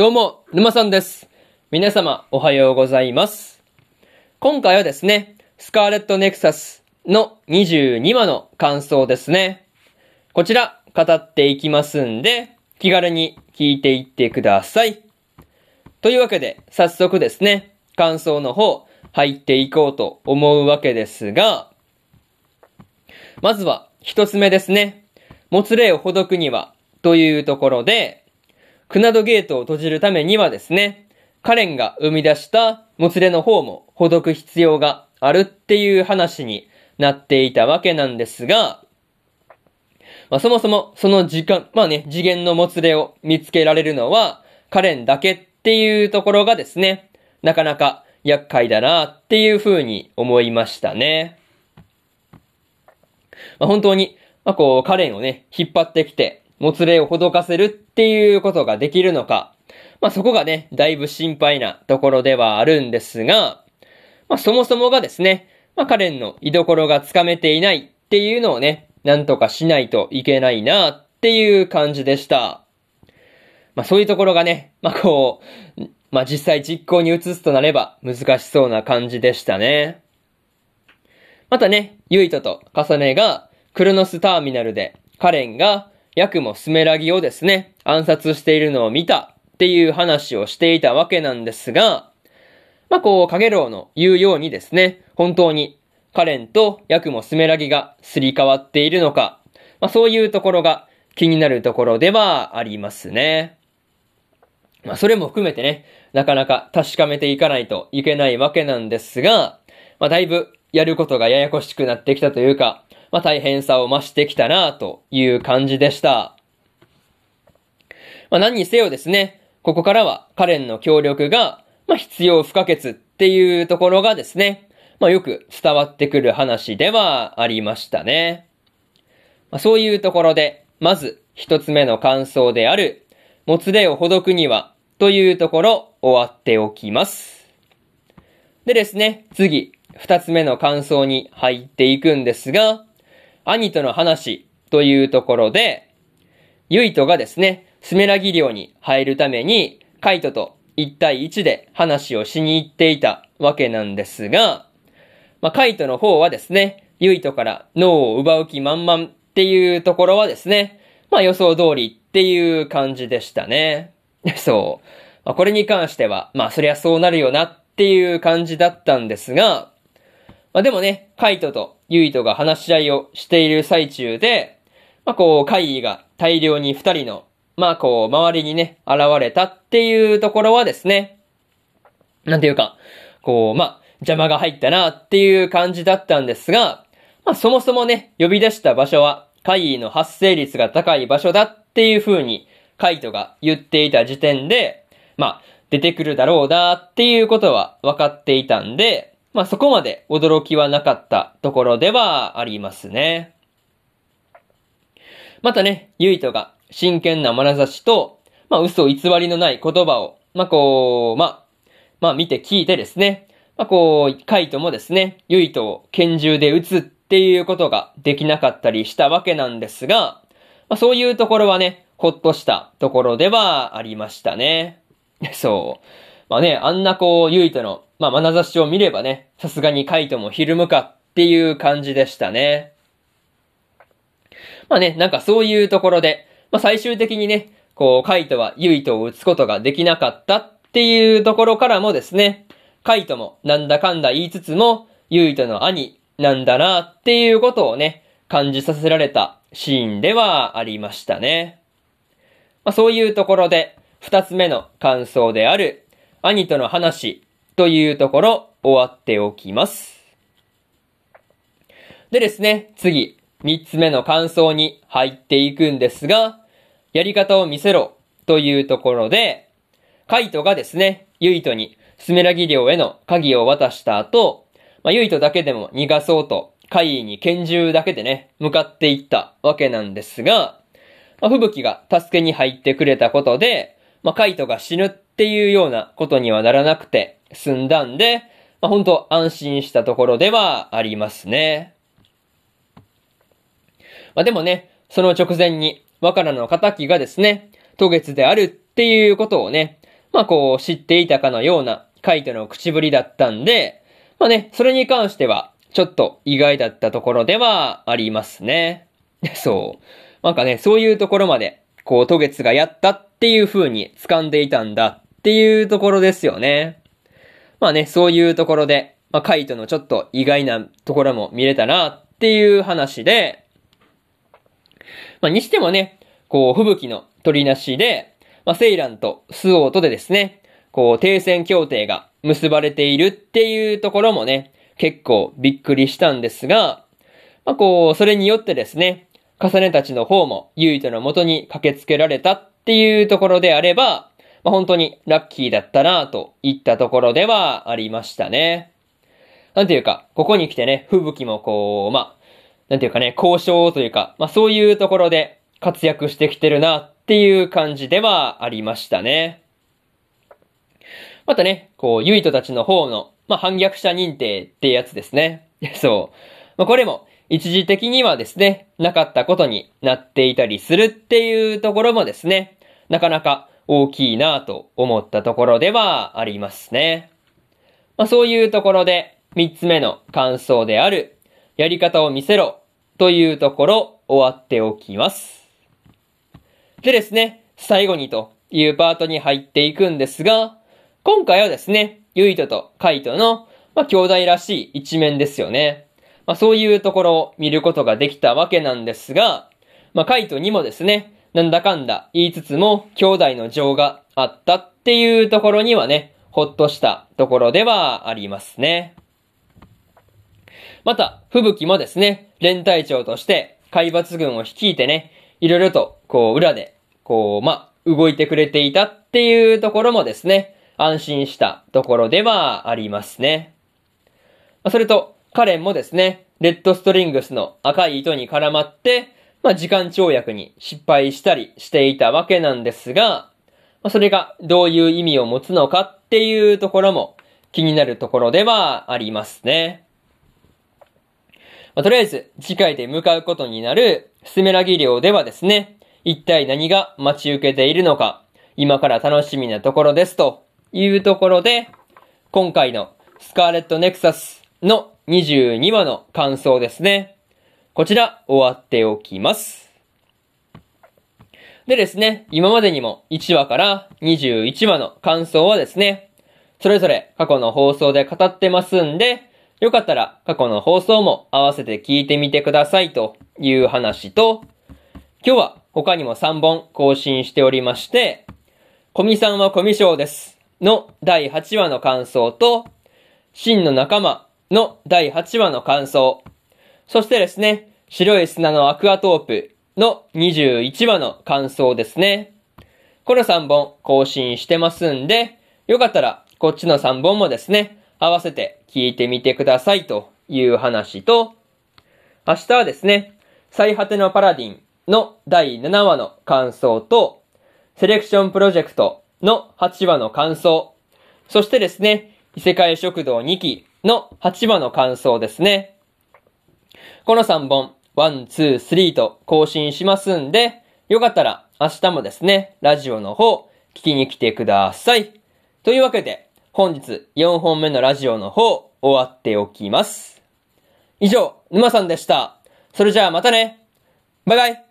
どうも、沼さんです。皆様、おはようございます。今回はですね、スカーレットネクサスの22話の感想ですね。こちら、語っていきますんで、気軽に聞いていってください。というわけで、早速ですね、感想の方、入っていこうと思うわけですが、まずは、一つ目ですね。もつれをほどくには、というところで、クナドゲートを閉じるためにはですね、カレンが生み出したもつれの方もほどく必要があるっていう話になっていたわけなんですが、まあ、そもそもその時間、まあね、次元のもつれを見つけられるのはカレンだけっていうところがですね、なかなか厄介だなっていう風に思いましたね。まあ、本当に、まあ、こう、カレンをね、引っ張ってきて、もつれをほどかせるっていうことができるのか。まあ、そこがね、だいぶ心配なところではあるんですが、まあ、そもそもがですね、まあ、カレンの居所がつかめていないっていうのをね、なんとかしないといけないなっていう感じでした。まあ、そういうところがね、まあ、こう、まあ、実際実行に移すとなれば難しそうな感じでしたね。またね、ユイトとカサネがクロノスターミナルでカレンがヤクモスメラギをですね、暗殺しているのを見たっていう話をしていたわけなんですが、まあ、こう、カゲロウの言うようにですね、本当にカレンとヤクモスメラギがすり替わっているのか、まあ、そういうところが気になるところではありますね。まあ、それも含めてね、なかなか確かめていかないといけないわけなんですが、まあ、だいぶやることがややこしくなってきたというか、まあ、大変さを増してきたなという感じでした。まあ、何にせよですね、ここからはカレンの協力が、まあ、必要不可欠っていうところがですね、まあ、よく伝わってくる話ではありましたね。まあ、そういうところで、まず一つ目の感想である、もつれをほどくには、というところ終わっておきます。でですね、次、二つ目の感想に入っていくんですが、兄との話というところで、ユイトがですね、スメラギ寮に入るために、カイトと一対一で話をしに行っていたわけなんですが、まあ、カイトの方はですね、ユイトから脳を奪う気満々っていうところはですね、まあ予想通りっていう感じでしたね。そう。まあ、これに関しては、まあそりゃそうなるよなっていう感じだったんですが、まあでもね、カイトとユイトが話し合いをしている最中で、まあこう、カイが大量に二人の、まあこう、周りにね、現れたっていうところはですね、なんていうか、こう、まあ、邪魔が入ったなっていう感じだったんですが、まあそもそもね、呼び出した場所は、怪異の発生率が高い場所だっていう風に、カイトが言っていた時点で、まあ、出てくるだろうなっていうことは分かっていたんで、まあそこまで驚きはなかったところではありますね。またね、ユイトが真剣な眼差しと、まあ嘘偽りのない言葉を、まあこう、まあ、まあ見て聞いてですね、まあこう、カイトもですね、ユイトを拳銃で撃つっていうことができなかったりしたわけなんですが、まあそういうところはね、ほっとしたところではありましたね。そう。まあね、あんなこう、ユイトの、まあ、眼差しを見ればね、さすがにカイトもひるむかっていう感じでしたね。まあね、なんかそういうところで、まあ最終的にね、こう、カイトはユイトを撃つことができなかったっていうところからもですね、カイトもなんだかんだ言いつつも、ユイトの兄なんだなっていうことをね、感じさせられたシーンではありましたね。まあそういうところで、二つ目の感想である、兄との話というところ終わっておきます。でですね、次、三つ目の感想に入っていくんですが、やり方を見せろというところで、カイトがですね、ユイトにスメラギ寮への鍵を渡した後、まあ、ユイトだけでも逃がそうと、カイに拳銃だけでね、向かっていったわけなんですが、まあ、吹雪が助けに入ってくれたことで、まあ、カイトが死ぬっっていうようなことにはならなくて済んだんで、まあ、本当安心したところではありますね。まあ、でもね、その直前に、若菜の仇がですね、渡月であるっていうことをね、まあこう知っていたかのようなカイトの口ぶりだったんで、まあね、それに関してはちょっと意外だったところではありますね。そう。なんかね、そういうところまで、こう、渡月がやったっていう風に掴んでいたんだっていうところですよね。まあね、そういうところで、まあ、カイトのちょっと意外なところも見れたなっていう話で、まあ、にしてもね、こう、吹雪の取りなしで、まあ、セイランとスオートでですね、こう、停戦協定が結ばれているっていうところもね、結構びっくりしたんですが、まあ、こう、それによってですね、重ねたちの方も、ユイトの元に駆けつけられたっていうところであれば、まあ、本当にラッキーだったなといったところではありましたね。なんていうか、ここに来てね、吹雪もこう、まあ、なんていうかね、交渉というか、まあそういうところで活躍してきてるなっていう感じではありましたね。またね、こう、ユイトたちの方の、まあ反逆者認定ってやつですね。そう。まあこれも、一時的にはですね、なかったことになっていたりするっていうところもですね、なかなか大きいなと思ったところではありますね。まあそういうところで、三つ目の感想である、やり方を見せろというところ終わっておきます。でですね、最後にというパートに入っていくんですが、今回はですね、ユイトとカイトの、まあ、兄弟らしい一面ですよね。まあ、そういうところを見ることができたわけなんですが、まあ、カイトにもですね、なんだかんだ言いつつも兄弟の情があったっていうところにはね、ほっとしたところではありますね。また、吹雪もですね、連隊長として海抜軍を率いてね、いろいろと、こう、裏で、こう、ま、動いてくれていたっていうところもですね、安心したところではありますね。それと、カレンもですね、レッドストリングスの赤い糸に絡まって、まあ、時間跳躍に失敗したりしていたわけなんですが、まあ、それがどういう意味を持つのかっていうところも気になるところではありますね。まあ、とりあえず次回で向かうことになるスメラギ漁ではですね、一体何が待ち受けているのか、今から楽しみなところですというところで、今回のスカーレットネクサスの22話の感想ですね。こちら終わっておきます。でですね、今までにも1話から21話の感想はですね、それぞれ過去の放送で語ってますんで、よかったら過去の放送も合わせて聞いてみてくださいという話と、今日は他にも3本更新しておりまして、コミさんはコミショウですの第8話の感想と、真の仲間の第8話の感想。そしてですね、白い砂のアクアトープの21話の感想ですね。この3本更新してますんで、よかったらこっちの3本もですね、合わせて聞いてみてくださいという話と、明日はですね、最果てのパラディンの第7話の感想と、セレクションプロジェクトの8話の感想、そしてですね、異世界食堂2期の8話の感想ですね。この3本、 one、two、three と更新しますんで、よかったら明日もですね、ラジオの方、聞きに来てください。というわけで、本日4本目のラジオの方、終わっておきます。以上、沼さんでした。それじゃあまたね。バイバイ。